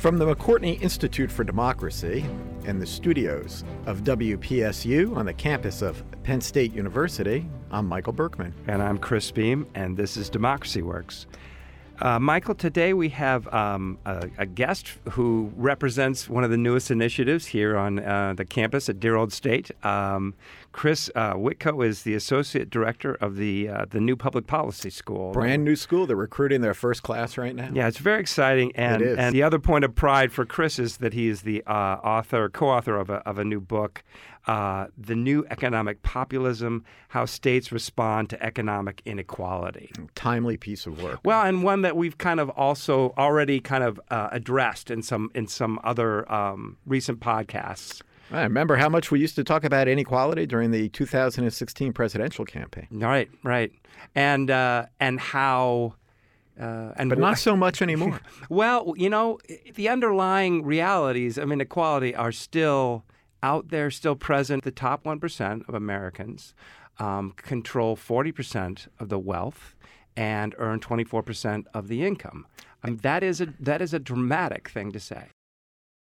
From the McCourtney Institute for Democracy and the studios of WPSU on the campus of Penn State University, I'm Michael Berkman. And I'm Chris Beem, and this is Democracy Works. Uh, Michael, today we have um, a, a, guest who represents one of the newest initiatives here on uh, the campus at Dear Old State. Um, Chris uh, Witko is the associate director of the uh, the new public policy school. Brand new school. They're recruiting their first class right now. Yeah, it's very exciting. And, and the other point of pride for Chris is that he is the uh, author, co-author of a, of a new book uh, the new economic populism, how states respond to economic inequality. Timely piece of work. Well, and one that we've kind of also already kind of uh, addressed in some in some other um, recent podcasts. I remember how much we used to talk about inequality during the 2016 presidential campaign. Right, right, and uh, and how. Uh, and but not so much anymore. well, you know, the underlying realities of inequality are still out there still present. The top 1% of Americans um, control 40% of the wealth and earn 24% of the income. I mean, that is a that is a dramatic thing to say.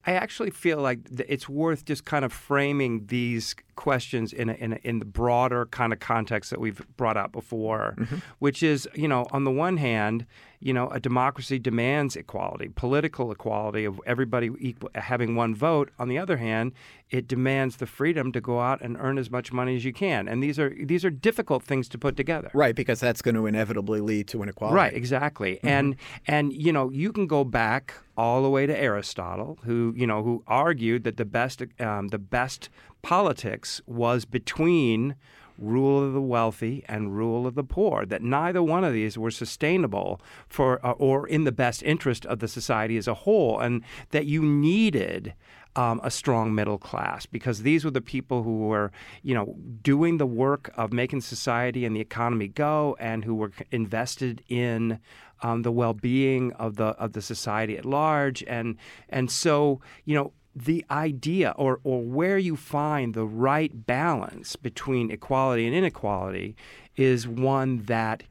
I actually feel like it's worth just kind of framing these questions in a, in, a, in the broader kind of context that we've brought up before, mm-hmm. which is, you know, on the one hand, you know, a democracy demands equality, political equality of everybody equal, having one vote. On the other hand, it demands the freedom to go out and earn as much money as you can. And these are these are difficult things to put together. Right, because that's going to inevitably lead to inequality. Right, exactly. Mm-hmm. And and you know, you can go back all the way to Aristotle, who you know who argued that the best um, the best politics was between rule of the wealthy and rule of the poor, that neither one of these were sustainable for uh, or in the best interest of the society as a whole, and that you needed um, a strong middle class because these were the people who were, you know, doing the work of making society and the economy go, and who were invested in um, the well-being of the of the society at large, and and so you know the idea or, or where you find the right balance between equality and inequality is one that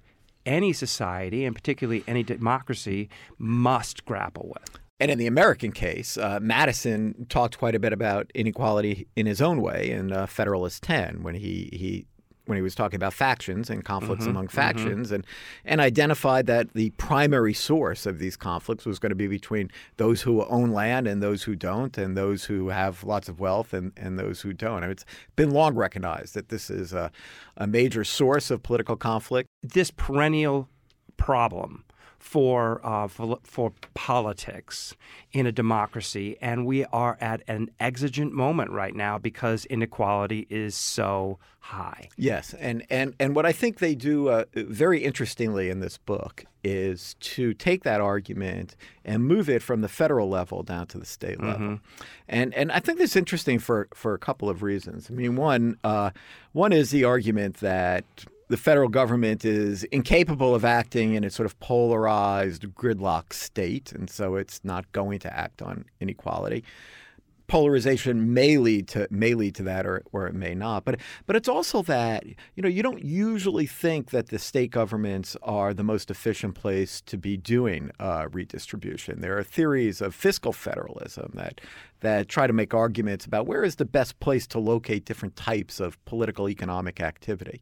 any society, and particularly any democracy, must grapple with. And in the American case, uh, Madison talked quite a bit about inequality in his own way in uh, Federalist 10 when he, he when he was talking about factions and conflicts mm-hmm, among mm-hmm. factions mm-hmm. and and identified that the primary source of these conflicts was going to be between those who own land and those who don't and those who have lots of wealth and, and those who don't. I mean, it's been long recognized that this is a, a major source of political conflict. This perennial problem for, uh, for, for politics in a democracy, and we are at an exigent moment right now because inequality is so high. Yes, and and and what I think they do uh, very interestingly in this book is to take that argument and move it from the federal level down to the state level, mm-hmm. and and I think this is interesting for for a couple of reasons. I mean, one uh, one is the argument that the federal government is incapable of acting in a sort of polarized gridlock state, and so it's not going to act on inequality. Polarization may lead to may lead to that, or or it may not. But but it's also that you know you don't usually think that the state governments are the most efficient place to be doing uh, redistribution. There are theories of fiscal federalism that that try to make arguments about where is the best place to locate different types of political economic activity.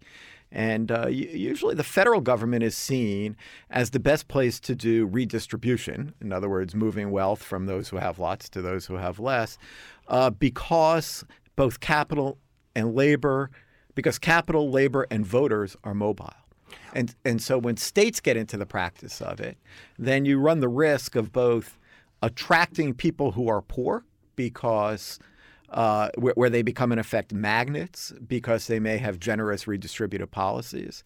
And uh, usually the federal government is seen as the best place to do redistribution, in other words, moving wealth from those who have lots to those who have less, uh, because both capital and labor, because capital, labor, and voters are mobile. And, and so when states get into the practice of it, then you run the risk of both attracting people who are poor because uh, where, where, they become, in effect, magnets because they may have generous redistributive policies.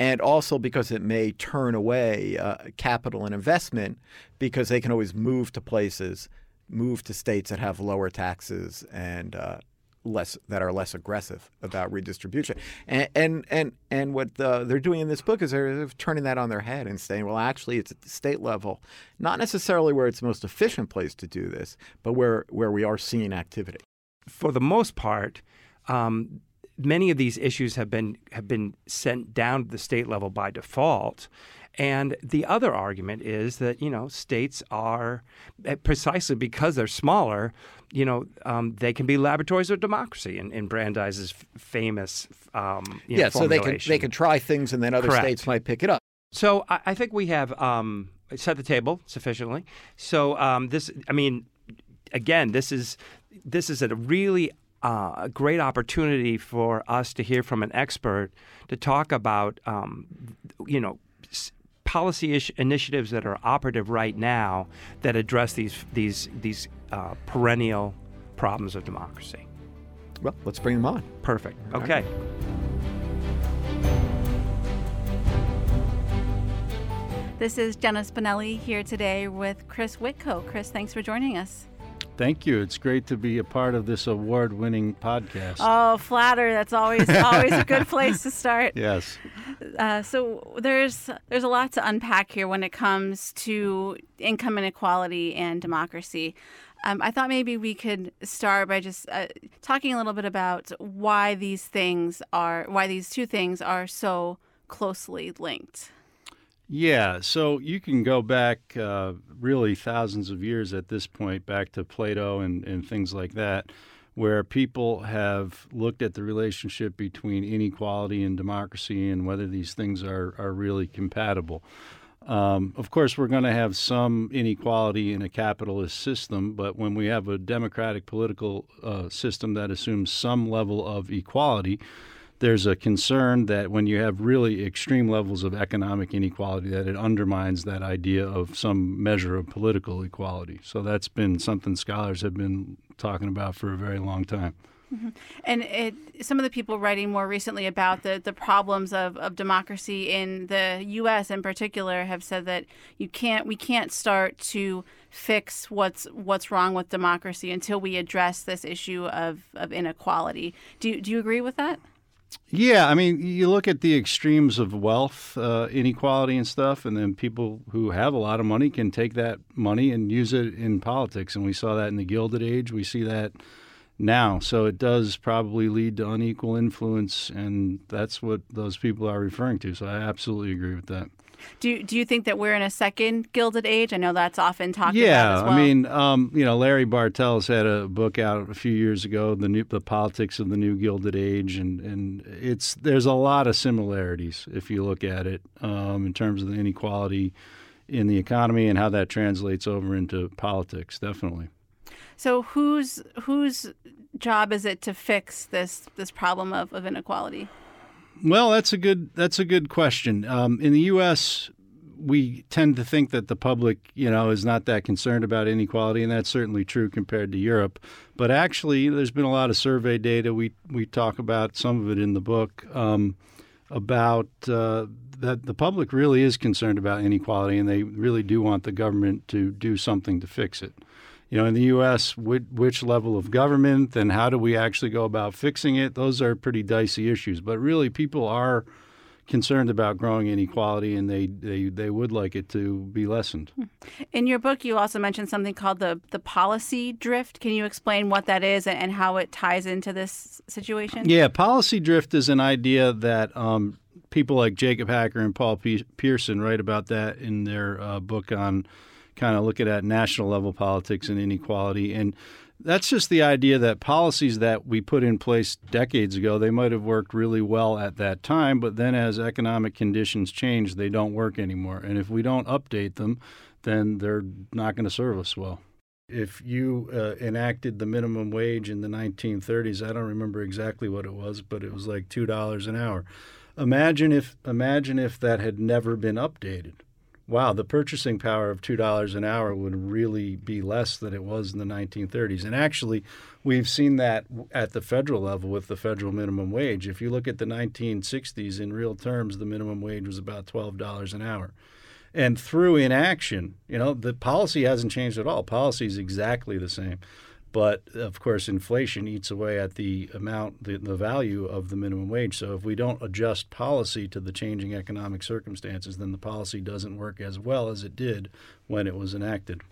And also because it may turn away uh, capital and investment because they can always move to places, move to states that have lower taxes and uh, less that are less aggressive about redistribution. And and and, and what the, they're doing in this book is they're turning that on their head and saying, well, actually, it's at the state level, not necessarily where it's the most efficient place to do this, but where where we are seeing activity for the most part, um, many of these issues have been have been sent down to the state level by default, And the other argument is that you know states are eh, precisely because they're smaller, you know, um, they can be laboratories of democracy. In, in Brandeis's famous, um, you know, yeah, so they can they can try things and then other Correct. states might pick it up. So I, I think we have um, set the table sufficiently. So um, this, I mean, again, this is this is a really uh, a great opportunity for us to hear from an expert to talk about, um, you know. s- Policy ish- initiatives that are operative right now that address these these these uh, perennial problems of democracy. Well, let's bring them on. Perfect. Okay. This is Jenna Spinelli here today with Chris Witko. Chris, thanks for joining us. Thank you. It's great to be a part of this award-winning podcast. Oh, flatter. That's always always a good place to start. yes. Uh, so there's there's a lot to unpack here when it comes to income inequality and democracy. Um, I thought maybe we could start by just uh, talking a little bit about why these things are why these two things are so closely linked. Yeah. So you can go back uh, really thousands of years at this point, back to Plato and, and things like that, where people have looked at the relationship between inequality and democracy and whether these things are, are really compatible. Um, of course, we're going to have some inequality in a capitalist system, but when we have a democratic political uh, system that assumes some level of equality, there's a concern that when you have really extreme levels of economic inequality, that it undermines that idea of some measure of political equality. So that's been something scholars have been talking about for a very long time. Mm-hmm. And it, some of the people writing more recently about the, the problems of, of democracy in the U.S. in particular have said that you can't we can't start to fix what's what's wrong with democracy until we address this issue of, of inequality. Do do you agree with that? Yeah, I mean, you look at the extremes of wealth uh, inequality and stuff, and then people who have a lot of money can take that money and use it in politics. And we saw that in the Gilded Age. We see that now. So it does probably lead to unequal influence, and that's what those people are referring to. So I absolutely agree with that. Do you, do you think that we're in a second Gilded Age? I know that's often talked yeah, about Yeah, well. I mean, um, you know, Larry Bartels had a book out a few years ago, the new, the politics of the new Gilded Age, and and it's there's a lot of similarities if you look at it um, in terms of the inequality in the economy and how that translates over into politics. Definitely. so whose whose job is it to fix this this problem of, of inequality? Well, that's a good that's a good question. Um, in the U.S., we tend to think that the public, you know, is not that concerned about inequality, and that's certainly true compared to Europe. But actually, there's been a lot of survey data. We we talk about some of it in the book um, about uh, that the public really is concerned about inequality, and they really do want the government to do something to fix it. You know, in the U.S., which, which level of government and how do we actually go about fixing it? Those are pretty dicey issues. But really, people are concerned about growing inequality, and they, they, they would like it to be lessened. In your book, you also mentioned something called the the policy drift. Can you explain what that is and, and how it ties into this situation? Yeah, policy drift is an idea that um, people like Jacob Hacker and Paul Pe- Pierson write about that in their uh, book on kind of looking at national level politics and inequality. And that's just the idea that policies that we put in place decades ago, they might have worked really well at that time, but then as economic conditions change, they don't work anymore. And if we don't update them, then they're not going to serve us well. If you uh, enacted the minimum wage in the 1930s, I don't remember exactly what it was, but it was like two dollars an hour. Imagine if imagine if that had never been updated. Wow, the purchasing power of two dollars an hour would really be less than it was in the 1930s. And actually, we've seen that at the federal level with the federal minimum wage. If you look at the 1960s, in real terms, the minimum wage was about twelve dollars an hour and through inaction, you know, the policy hasn't changed at all. Policy is exactly the same. But of course, inflation eats away at the amount, the, the value of the minimum wage. So if we don't adjust policy to the changing economic circumstances, then the policy doesn't work as well as it did when it was enacted.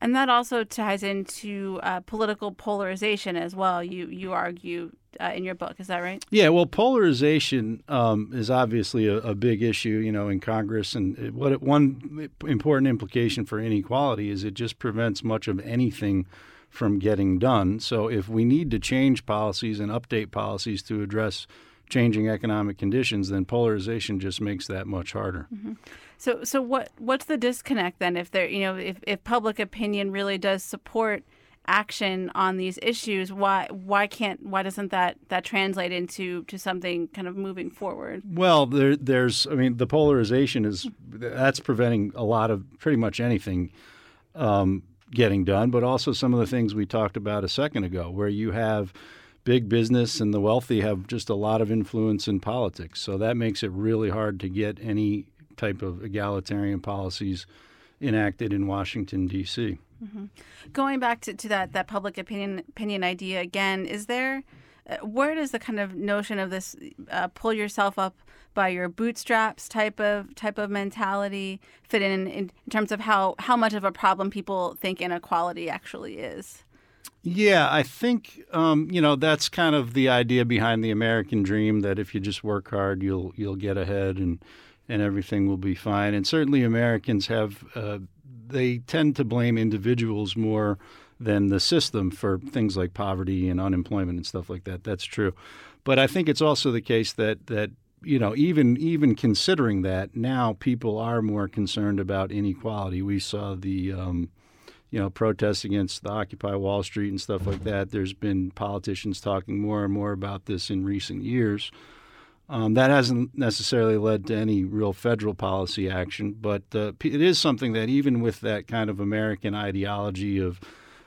And that also ties into uh, political polarization as well. You you argue uh, in your book, is that right? Yeah. Well, polarization um, is obviously a, a, big issue, you know, in Congress, and what it, one important implication for inequality is it just prevents much of anything from getting done. So if we need to change policies and update policies to address changing economic conditions, then polarization just makes that much harder. Mm-hmm. So, so what what's the disconnect then? If there, you know, if, if public opinion really does support action on these issues, why why can't why doesn't that that translate into to something kind of moving forward? Well, there, there's I mean the polarization is that's preventing a lot of pretty much anything um, getting done, but also some of the things we talked about a second ago, where you have big business and the wealthy have just a lot of influence in politics. So that makes it really hard to get any type of egalitarian policies enacted in Washington D.C. Mm-hmm. Going back to, to that that public opinion opinion idea again, is there uh, where does the kind of notion of this uh, pull yourself up by your bootstraps type of type of mentality fit in, in in terms of how how much of a problem people think inequality actually is? Yeah, I think um, you know that's kind of the idea behind the American dream that if you just work hard, you'll you'll get ahead and and everything will be fine. And certainly Americans have, uh, they tend to blame individuals more than the system for things like poverty and unemployment and stuff like that. That's true. But I think it's also the case that, that you know, even even considering that, now people are more concerned about inequality. We saw the, um, you know, protests against the Occupy Wall Street and stuff like that. There's been politicians talking more and more about this in recent years. Um, that hasn't necessarily led to any real federal policy action, but uh, it is something that even with that kind of American ideology of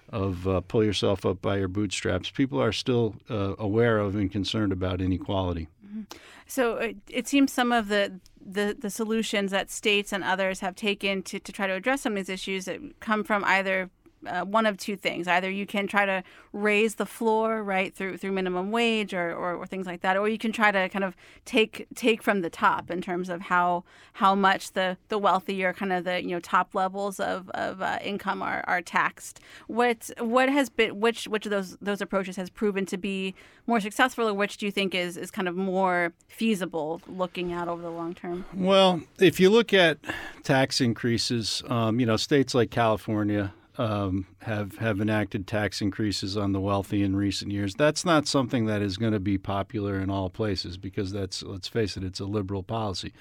of uh, pull yourself up by your bootstraps, people are still uh, aware of and concerned about inequality. Mm-hmm. So it, it, seems some of the, the, the solutions that states and others have taken to, to try to address some of these issues that come from either uh, one of two things. Either you can try to raise the floor, right, through through minimum wage or, or, or, things like that, or you can try to kind of take take from the top in terms of how how much the the wealthier kind of the you know top levels of, of uh, income are, are taxed. What what has been which which of those those approaches has proven to be more successful, or which do you think is is kind of more feasible looking out over the long term? Well, if you look at tax increases, um, you know, states like California um, have have enacted tax increases on the wealthy in recent years. That's not something that is going to be popular in all places because that's let's face it, it's a liberal policy.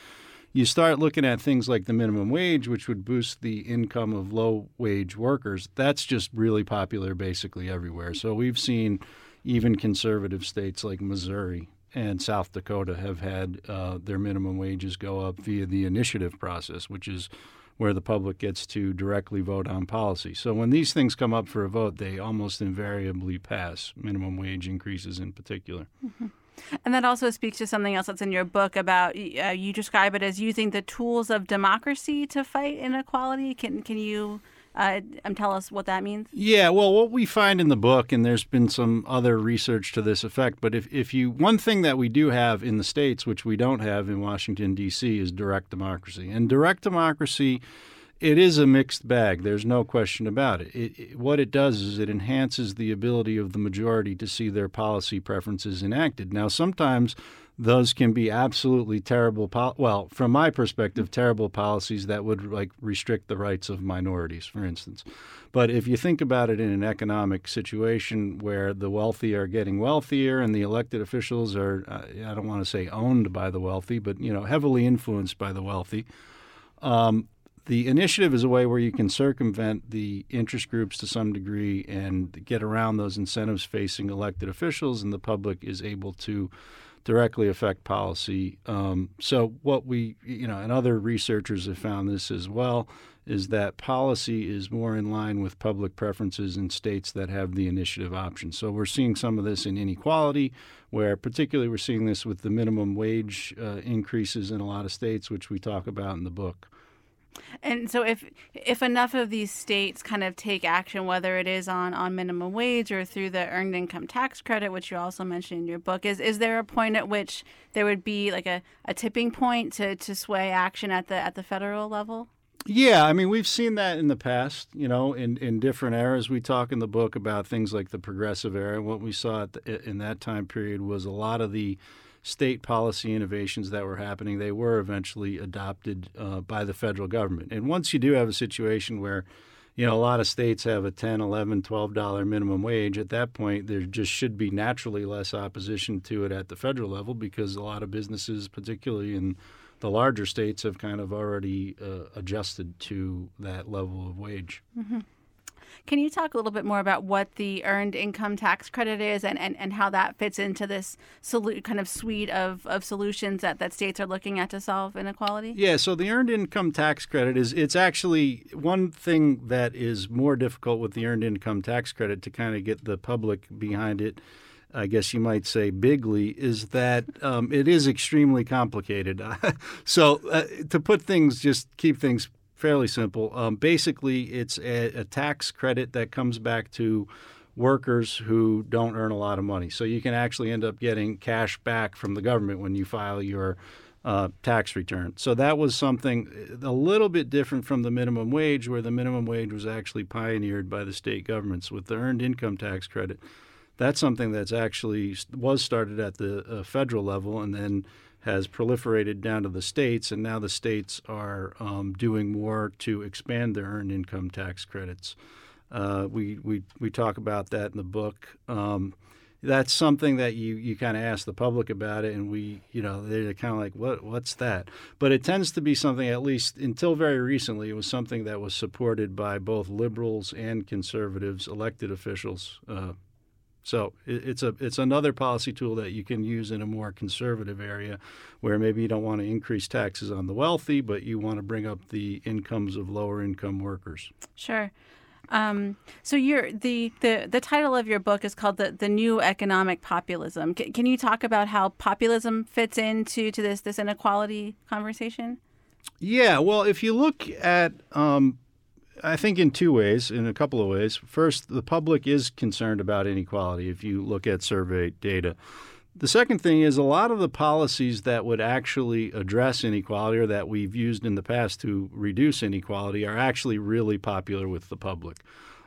You start looking at things like the minimum wage, which would boost the income of low wage workers. That's just really popular basically everywhere. So we've seen even conservative states like Missouri and South Dakota have had uh, their minimum wages go up via the initiative process, which is where the public gets to directly vote on policy. So when these things come up for a vote, they almost invariably pass, minimum wage increases in particular. Mm-hmm. And that also speaks to something else that's in your book about uh, you describe it as using the tools of democracy to fight inequality. Can can you uh, um, tell us what that means? Yeah, well, what we find in the book, and there's been some other research to this effect, but if, if you, one thing that we do have in the states, which we don't have in Washington, D.C., is direct democracy. And direct democracy, it is a mixed bag. There's no question about it. It, it. What it does is it enhances the ability of the majority to see their policy preferences enacted. Now, sometimes those can be absolutely terrible pol- well from my perspective terrible policies that would like restrict the rights of minorities for instance. But if you think about it in an economic situation where the wealthy are getting wealthier and the elected officials are uh, i don't want to say owned by the wealthy but you know heavily influenced by the wealthy um, the initiative is a way where you can circumvent the interest groups to some degree and get around those incentives facing elected officials, and the public is able to directly affect policy. Um, so what we, you know, and other researchers have found this as well, is that policy is more in line with public preferences in states that have the initiative option. So we're seeing some of this in inequality, where particularly we're seeing this with the minimum wage uh, increases in a lot of states, which we talk about in the book. And so, if if enough of these states kind of take action, whether it is on, on minimum wage or through the earned income tax credit, which you also mentioned in your book, is is there a point at which there would be like a, a tipping point to, to sway action at the at the federal level? Yeah, I mean, we've seen that in the past, you know, in, in different eras. We talk in the book about things like the progressive era. What we saw the, in that time period was a lot of the state policy innovations that were happening, they were eventually adopted uh, by the federal government. And once you do have a situation where, you know, a lot of states have a 10, 11, 12 dollar minimum wage, at that point there just should be naturally less opposition to it at the federal level because a lot of businesses, particularly in the larger states have kind of already uh, adjusted to that level of wage. Mm-hmm. Can you talk a little bit more about what the earned income tax credit is and, and, and how that fits into this solu- kind of suite of, of solutions that, that states are looking at to solve inequality? Yeah, so the earned income tax credit is it's actually one thing that is more difficult with the earned income tax credit to kind of get the public behind it I guess you might say bigly, is that um, it is extremely complicated. so uh, to put things, just keep things fairly simple. Um, basically, it's a, a, tax credit that comes back to workers who don't earn a lot of money. So you can actually end up getting cash back from the government when you file your uh, tax return. So that was something a little bit different from the minimum wage, where the minimum wage was actually pioneered by the state governments with the earned income tax credit that's something that's actually was started at the uh, federal level and then has proliferated down to the states, and now the states are um, doing more to expand their earned income tax credits. Uh, we, we we talk about that in the book. Um, that's something that you, you kind of ask the public about it, and we you know they're kind of like what what's that? But it tends to be something at least until very recently it was something that was supported by both liberals and conservatives, elected officials. Uh, so it's a it's another policy tool that you can use in a more conservative area, where maybe you don't want to increase taxes on the wealthy, but you want to bring up the incomes of lower income workers. Sure. Um, so your the, the the title of your book is called the the new economic populism. C- can you talk about how populism fits into to this this inequality conversation? Yeah. Well, if you look at um, I think in two ways, in a couple of ways. First, the public is concerned about inequality if you look at survey data. The second thing is a lot of the policies that would actually address inequality or that we've used in the past to reduce inequality are actually really popular with the public.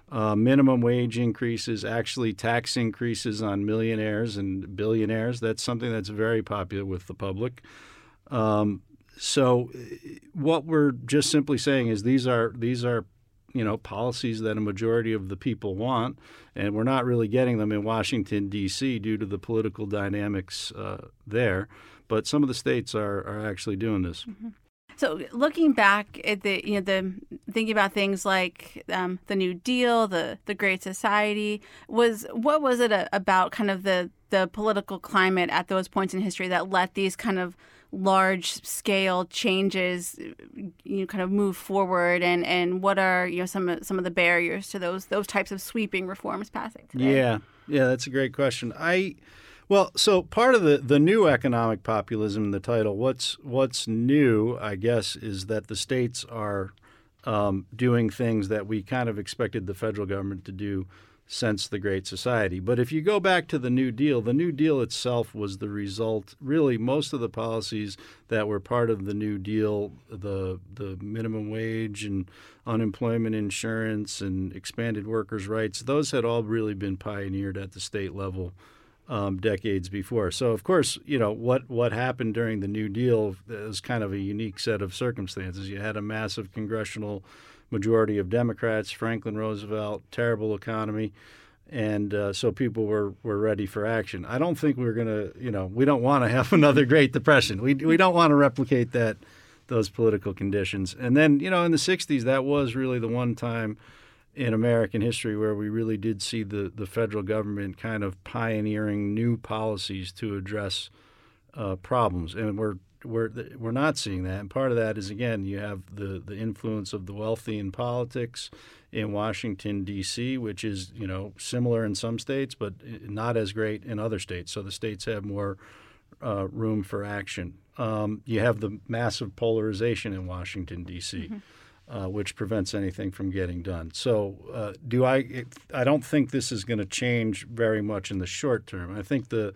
Uh, minimum wage increases, actually tax increases on millionaires and billionaires. That's something that's very popular with the public. Um, so, what we're just simply saying is these are these are you know policies that a majority of the people want, and we're not really getting them in Washington D.C. due to the political dynamics uh, there. But some of the states are are actually doing this. Mm-hmm. So looking back at the you know the thinking about things like um, the New Deal, the the Great Society, was what was it about kind of the the political climate at those points in history that let these kind of large scale changes you know, kind of move forward and, and what are you know some of, some of the barriers to those those types of sweeping reforms passing today? Yeah. Yeah, that's a great question. I well, so part of the, the new economic populism in the title, what's what's new, I guess, is that the states are um, doing things that we kind of expected the federal government to do since the Great Society. But if you go back to the New Deal, the New Deal itself was the result, really, most of the policies that were part of the New Deal, the, the minimum wage and unemployment insurance and expanded workers' rights, those had all really been pioneered at the state level. Um, decades before. So, of course, you know what what happened during the New Deal is kind of a unique set of circumstances. You had a massive congressional majority of Democrats, Franklin Roosevelt, terrible economy. And uh, so people were, were ready for action. I don't think we're going to, you know, we don't want to have another Great Depression. We, we don't want to replicate that, those political conditions. And then, you know, in the 60s, that was really the one time in American history where we really did see the, the federal government kind of pioneering new policies to address uh, problems. And we're we're we're not seeing that, and part of that is again you have the the influence of the wealthy in politics in Washington D.C., which is you know similar in some states, but not as great in other states. So the states have more uh, room for action. Um, you have the massive polarization in Washington D.C. Mm-hmm. Uh, which prevents anything from getting done. So, uh, do I? I don't think this is going to change very much in the short term. I think the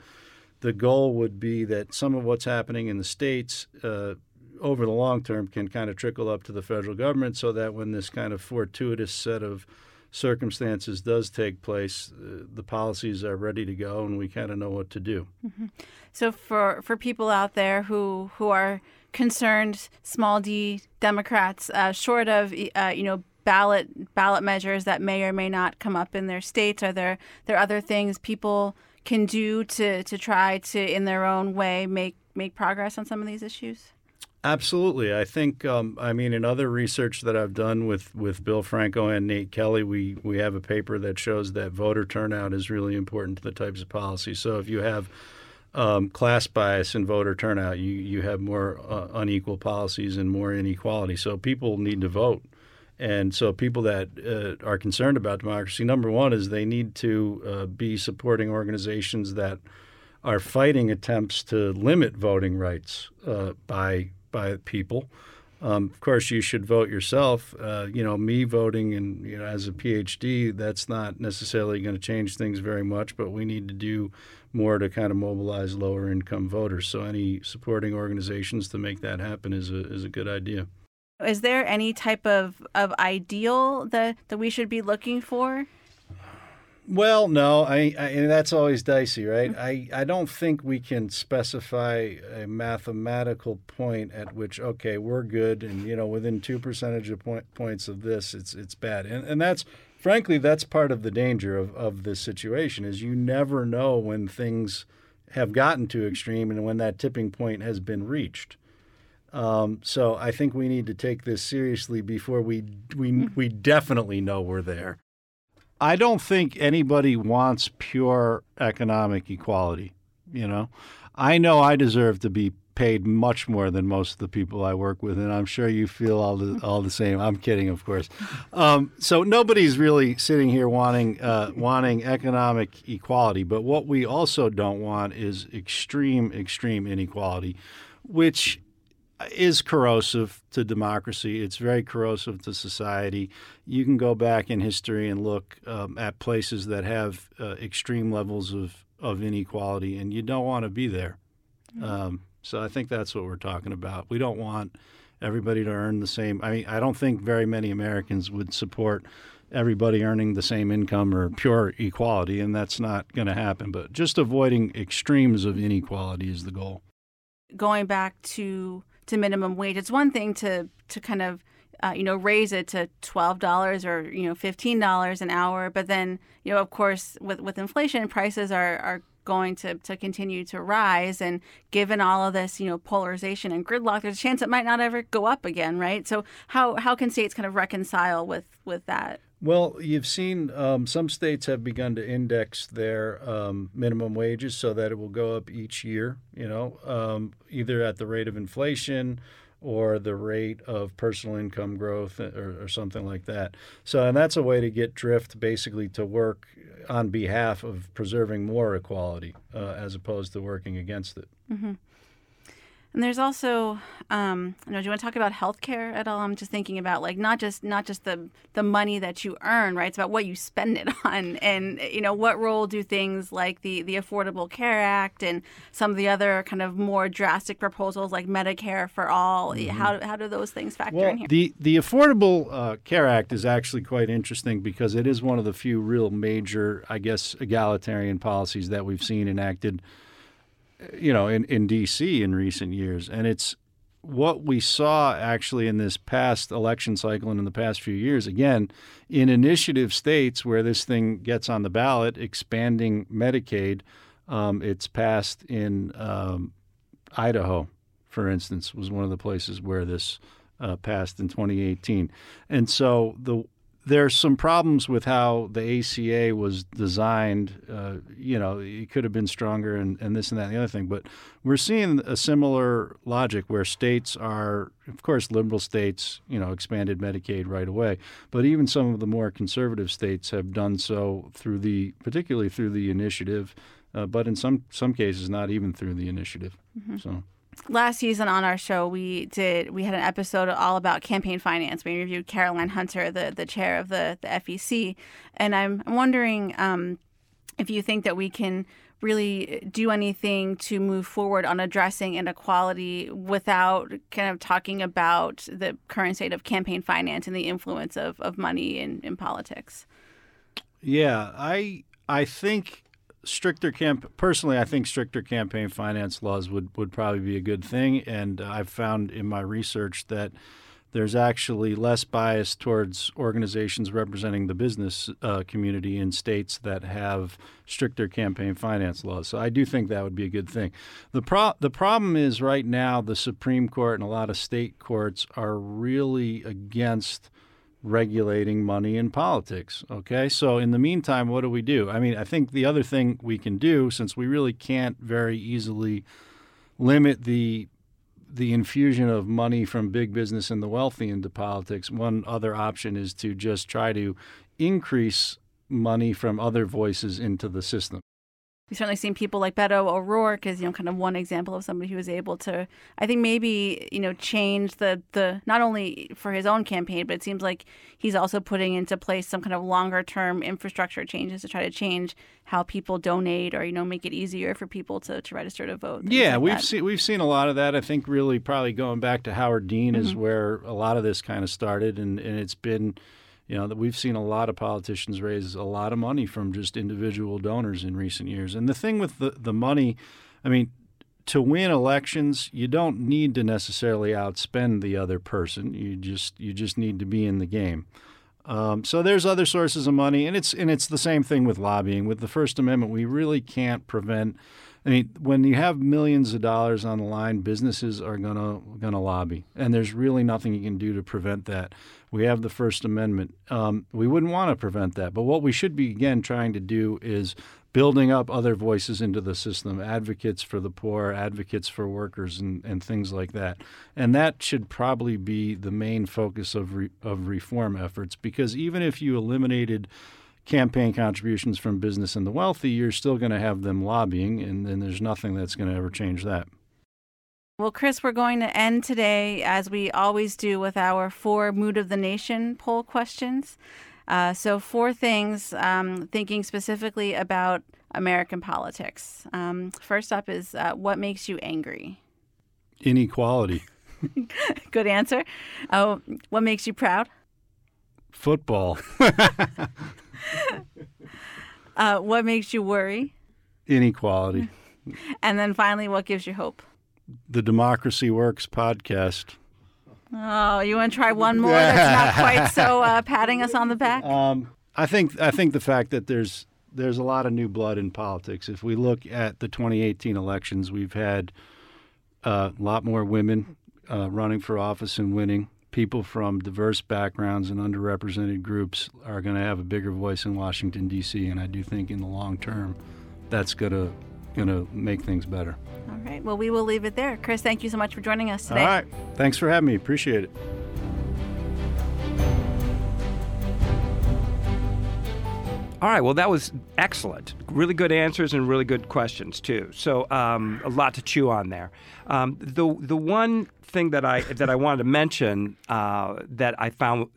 the goal would be that some of what's happening in the states uh, over the long term can kind of trickle up to the federal government so that when this kind of fortuitous set of circumstances does take place, uh, the policies are ready to go and we kind of know what to do. Mm-hmm. So for for people out there who who are concerned, small d Democrats, uh, short of uh, you know ballot ballot measures that may or may not come up in their states, are there there other things people can do to to try to in their own way make make progress on some of these issues? Absolutely. I think, um, I mean, in other research that I've done with, with Bill Franko and Nate Kelly, we, we have a paper that shows that voter turnout is really important to the types of policy. So if you have um, class bias in voter turnout, you, you have more uh, unequal policies and more inequality. So people need to vote. And so people that uh, are concerned about democracy, number one is they need to uh, be supporting organizations that are fighting attempts to limit voting rights uh, by by people. Um, of course, you should vote yourself. Uh, you know, me voting and you know as a PhD, that's not necessarily going to change things very much. But we need to do more to kind of mobilize lower income voters. So any supporting organizations to make that happen is a is a good idea. Is there any type of, of ideal that, that we should be looking for? Well, no, I, I, and that's always dicey, right? I, I don't think we can specify a mathematical point at which okay we're good, and you know within two percentage of point, points of this, it's it's bad, and and that's frankly that's part of the danger of of this situation is you never know when things have gotten too extreme and when that tipping point has been reached. Um, so I think we need to take this seriously before we we we definitely know we're there. I don't think anybody wants pure economic equality. You know, I know I deserve to be paid much more than most of the people I work with, and I'm sure you feel all the all the same. I'm kidding, of course. Um, so nobody's really sitting here wanting uh, wanting economic equality, but what we also don't want is extreme extreme inequality, which is corrosive to democracy. It's very corrosive to society. You can go back in history and look um, at places that have uh, extreme levels of, of inequality, and you don't want to be there. Mm-hmm. Um, so I think that's what we're talking about. We don't want everybody to earn the same. I mean, I don't think very many Americans would support everybody earning the same income or pure equality, and that's not going to happen. But just avoiding extremes of inequality is the goal. Going back to to minimum wage. It's one thing to to kind of uh, you know raise it to twelve dollars or you know fifteen dollars an hour, but then you know of course with with inflation, prices are are going to, to continue to rise. And given all of this you know polarization and gridlock there's a chance it might not ever go up again right? So how how can states kind of reconcile with with that? Well, you've seen um, some states have begun to index their um, minimum wages so that it will go up each year, you know, um, either at the rate of inflation or the rate of personal income growth or, or, something like that. So, and that's a way to get drift basically to work on behalf of preserving more equality uh, as opposed to working against it. Mm-hmm. And there's also, um, you know, do you want to talk about healthcare at all? I'm just thinking about like not just not just the the money that you earn, right? It's about what you spend it on, and you know, what role do things like the the Affordable Care Act and some of the other kind of more drastic proposals like Medicare for all? Mm-hmm. How how do those things factor well, in here? The the Affordable uh, Care Act is actually quite interesting because it is one of the few real major, I guess, egalitarian policies that we've seen enacted you know, in, in D.C. in recent years. And it's what we saw actually in this past election cycle and in the past few years, again, in initiative states where this thing gets on the ballot, expanding Medicaid, um, it's passed in um, Idaho, for instance, was one of the places where this uh, passed in 2018. And so the there's some problems with how the ACA was designed. Uh, you know, it could have been stronger and, and this and that and the other thing. But we're seeing a similar logic where states are, of course, liberal states, you know, expanded Medicaid right away. But even some of the more conservative states have done so through the, particularly through the initiative, uh, but in some some cases not even through the initiative. Mm-hmm. So last season on our show we did we had an episode all about campaign finance we interviewed caroline hunter the, the chair of the, the fec and i'm, I'm wondering um, if you think that we can really do anything to move forward on addressing inequality without kind of talking about the current state of campaign finance and the influence of, of money in, in politics. Yeah, I I think stricter camp personally I think stricter campaign finance laws would, would probably be a good thing and I've found in my research that there's actually less bias towards organizations representing the business uh, community in states that have stricter campaign finance laws. So I do think that would be a good thing. The pro- the problem is right now the Supreme Court and a lot of state courts are really against regulating money in politics. Okay, so in the meantime, what do we do? I mean, I think the other thing we can do, since we really can't very easily limit the the infusion of money from big business and the wealthy into politics, one other option is to just try to increase money from other voices into the system we've certainly seen people like Beto O'Rourke as you know kind of one example of somebody who was able to I think maybe you know change the the not only for his own campaign but it seems like he's also putting into place some kind of longer term infrastructure changes to try to change how people donate or you know make it easier for people to, to register to vote. Yeah, like we've seen we've seen a lot of that. I think really probably going back to Howard Dean mm-hmm. is where a lot of this kind of started and, and it's been you know that we've seen a lot of politicians raise a lot of money from just individual donors in recent years. And the thing with the the money, I mean, to win elections, you don't need to necessarily outspend the other person. You just you just need to be in the game. Um, so there's other sources of money, and it's and it's the same thing with lobbying. With the First Amendment, we really can't prevent. I mean, when you have millions of dollars on the line, businesses are gonna gonna lobby, and there's really nothing you can do to prevent that. We have the First Amendment. Um, we wouldn't want to prevent that. But what we should be, again, trying to do is building up other voices into the system, advocates for the poor, advocates for workers, and, and things like that. And that should probably be the main focus of, re, of reform efforts because even if you eliminated campaign contributions from business and the wealthy, you're still going to have them lobbying, and, and there's nothing that's going to ever change that. Well, Chris, we're going to end today, as we always do, with our four Mood of the Nation poll questions. Uh, so, four things um, thinking specifically about American politics. Um, first up is uh, what makes you angry? Inequality. Good answer. Oh, what makes you proud? Football. uh, what makes you worry? Inequality. And then finally, what gives you hope? The Democracy Works podcast. Oh, you want to try one more? That's not quite so uh, patting us on the back. Um, I think I think the fact that there's there's a lot of new blood in politics. If we look at the 2018 elections, we've had uh, a lot more women uh, running for office and winning. People from diverse backgrounds and underrepresented groups are going to have a bigger voice in Washington D.C. And I do think in the long term, that's going to going to make things better. All right. Well, we will leave it there. Chris, thank you so much for joining us today. All right. Thanks for having me. Appreciate it. All right. Well, that was excellent. Really good answers and really good questions too. So um, a lot to chew on there. Um, the the one thing that I that I wanted to mention uh, that I found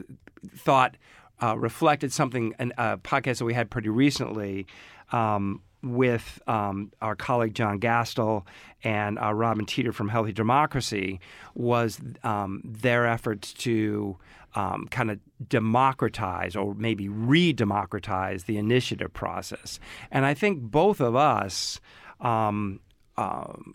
thought uh, reflected something in a podcast that we had pretty recently. Um, with um, our colleague John Gastil and uh, Robin Teater from Healthy Democracy was um, their efforts to um, kind of democratize or maybe re democratize the initiative process. And I think both of us. Um, um,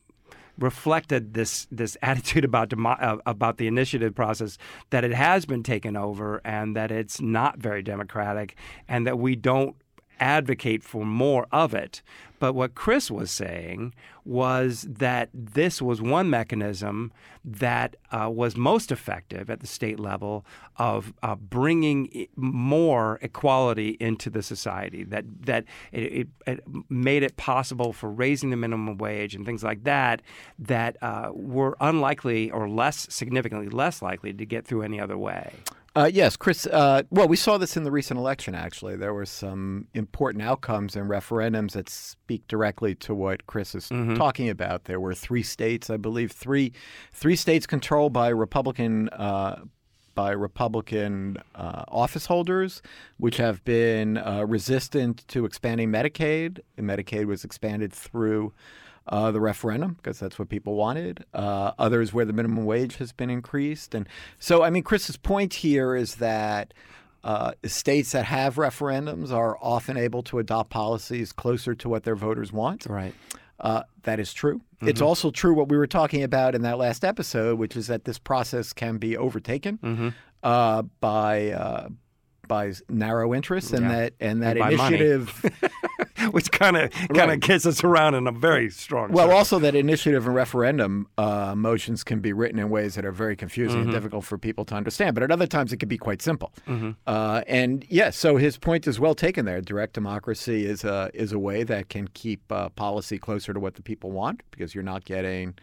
reflected this this attitude about demo, uh, about the initiative process that it has been taken over and that it's not very democratic and that we don't advocate for more of it. But what Chris was saying was that this was one mechanism that uh, was most effective at the state level of uh, bringing more equality into the society. That that it, it, it, made it possible for raising the minimum wage and things like that that uh, were unlikely or less significantly less likely to get through any other way. Uh, yes, Chris. Uh, well, we saw this in the recent election, actually. There were some important outcomes and referendums that speak directly to what Chris is mm-hmm. talking about. There were three states, I believe, three, three states controlled by Republican uh, by Republican uh, office holders, which have been uh, resistant to expanding Medicaid. And Medicaid was expanded through uh, the referendum because that's what people wanted. Uh, others where the minimum wage has been increased, and so I mean, Chris's point here is that. Uh, states that have referendums are often able to adopt policies closer to what their voters want. Right. Uh, that is true. Mm-hmm. It's also true what we were talking about in that last episode, which is that this process can be overtaken mm-hmm. uh, by uh, by narrow interests, and yeah. that and that and initiative, which kind of kind of gets us around in a very strong. Well, also that initiative and referendum uh, motions can be written in ways that are very confusing mm-hmm. and difficult for people to understand, but at other times it can be quite simple. Mm-hmm. Uh, and yes, yeah, so his point is well taken there. Direct democracy is a is a way that can keep uh, policy closer to what the people want because you're not getting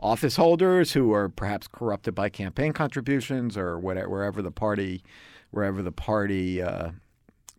office holders who are perhaps corrupted by campaign contributions or whatever, wherever the party wherever the party uh,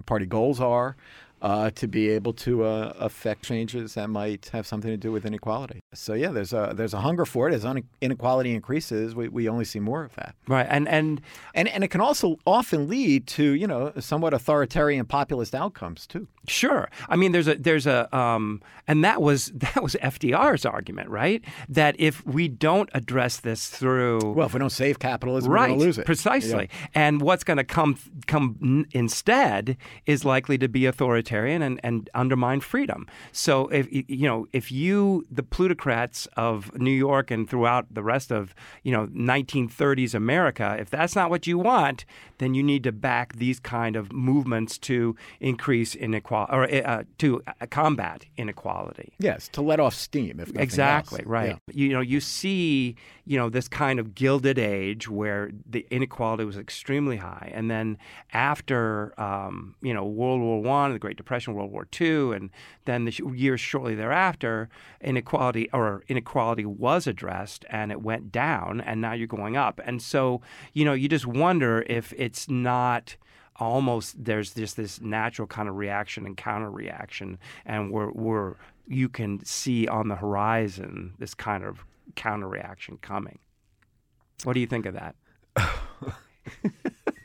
party goals are, uh, to be able to uh, affect changes that might have something to do with inequality. So yeah, there's a there's a hunger for it. As inequality increases, we, we only see more of that. Right, and and and and it can also often lead to you know somewhat authoritarian populist outcomes too. Sure, I mean there's a there's a um, and that was that was FDR's argument, right? That if we don't address this through well, if we don't save capitalism, right, we're going to lose it precisely. Yeah. And what's going to come come instead is likely to be authoritarian authoritarian and, and undermine freedom. So if you know if you the plutocrats of New York and throughout the rest of you know 1930s America, if that's not what you want, then you need to back these kind of movements to increase inequality or uh, to uh, combat inequality. Yes, to let off steam. If exactly else. right. Yeah. You know you see you know this kind of gilded age where the inequality was extremely high, and then after um, you know World War One, and the Great Depression, World War II, and then the years shortly thereafter, inequality or inequality was addressed and it went down, and now you're going up. And so, you know, you just wonder if it's not almost there's just this natural kind of reaction and counter reaction, and we're, we're you can see on the horizon this kind of counter reaction coming. What do you think of that?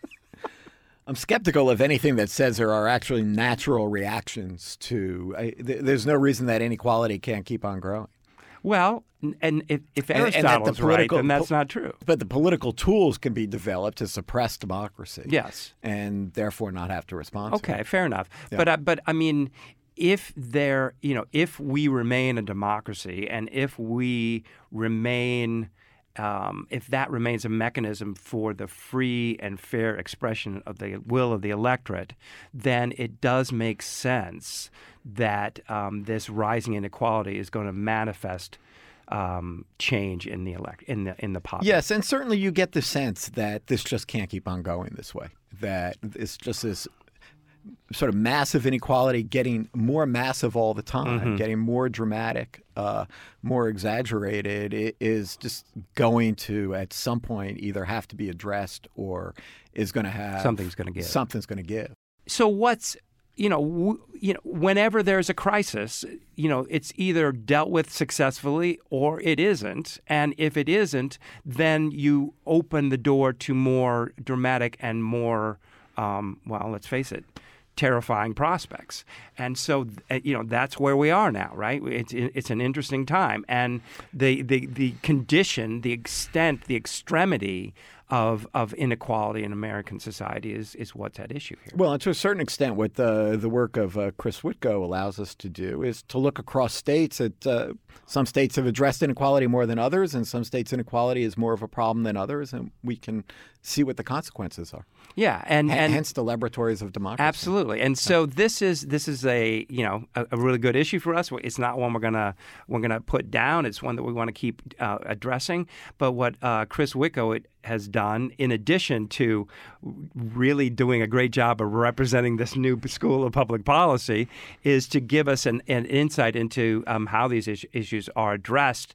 I'm skeptical of anything that says there are actually natural reactions to. I, th- there's no reason that inequality can't keep on growing. Well, and if, if Aristotle's right, then that's not true. But the political tools can be developed to suppress democracy. Yes, and therefore not have to respond. Okay, to fair enough. Yeah. But uh, but I mean, if there, you know, if we remain a democracy, and if we remain um, if that remains a mechanism for the free and fair expression of the will of the electorate, then it does make sense that um, this rising inequality is going to manifest um, change in the elect in the in the population. Yes, and certainly you get the sense that this just can't keep on going this way. That it's just this sort of massive inequality getting more massive all the time, mm-hmm. getting more dramatic, uh, more exaggerated, it is just going to at some point either have to be addressed or is going to have something's going to give. Something's going to give. So what's you know, w- you know, whenever there's a crisis, you know, it's either dealt with successfully or it isn't. And if it isn't, then you open the door to more dramatic and more, um, well, let's face it, terrifying prospects. And so, you know, that's where we are now, right? It's it's an interesting time, and the the the condition, the extent, the extremity of of inequality in American society is is what's at issue here. Well, and to a certain extent, what the the work of uh, Chris Witko allows us to do is to look across states. At uh, some states have addressed inequality more than others, and some states inequality is more of a problem than others, and we can see what the consequences are. Yeah, and, H- and hence the laboratories of democracy. Absolutely, and so this is this is a you know a, a, really good issue for us. It's not one we're gonna we're gonna put down. It's one that we want to keep uh, addressing. But what uh, Chris Witko has done, in addition to really doing a great job of representing this new school of public policy, is to give us an, an insight into um, how these issues are addressed,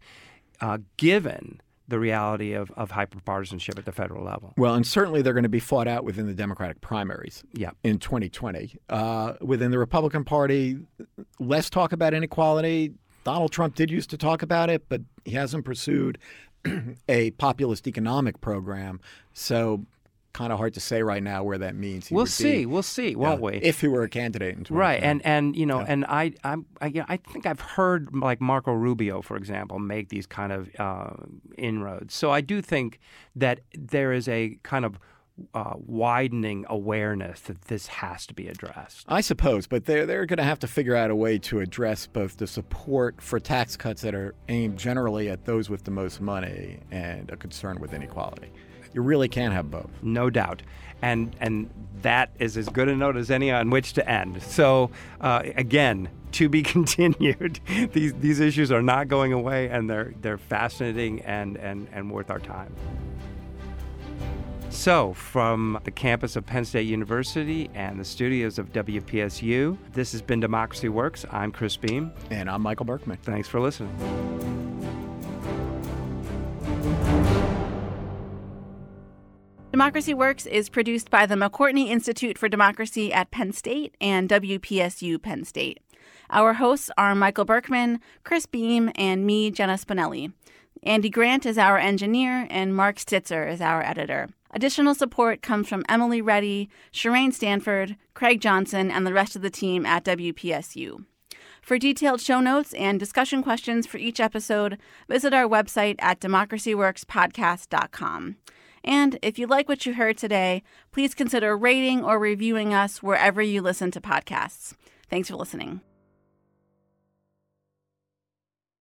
uh, given the reality of, of hyperpartisanship at the federal level. Well, and certainly they're going to be fought out within the Democratic primaries yeah. in 2020. Uh, within the Republican Party, less talk about inequality. Donald Trump did used to talk about it, but he hasn't pursued a populist economic program. So kind of hard to say right now where that means. He we'll see. Be, we'll see, won't we? If he were a candidate in Right, and and you know, Yeah. and I I'm, I yeah, I think I've heard like Marco Rubio, for example, make these kind of uh, inroads. So I do think that there is a kind of uh, widening awareness that this has to be addressed. I suppose, but they're they're going to have to figure out a way to address both the support for tax cuts that are aimed generally at those with the most money and a concern with inequality. You really can't have both. No doubt. And and that is as good a note as any on which to end. So uh, again, to be continued. these these issues are not going away, and they're they're fascinating and and and worth our time. So, from the campus of Penn State University and the studios of WPSU, this has been Democracy Works. I'm Chris Beem. And I'm Michael Berkman. Thanks for listening. Democracy Works is produced by the McCourtney Institute for Democracy at Penn State and WPSU Penn State. Our hosts are Michael Berkman, Chris Beem, and me, Jenna Spinelli. Andy Grant is our engineer, and Mark Stitzer is our editor. Additional support comes from Emily Reddy, Shireen Stanford, Craig Johnson, and the rest of the team at WPSU. For detailed show notes and discussion questions for each episode, visit our website at democracyworkspodcast.com. And if you like what you heard today, please consider rating or reviewing us wherever you listen to podcasts. Thanks for listening.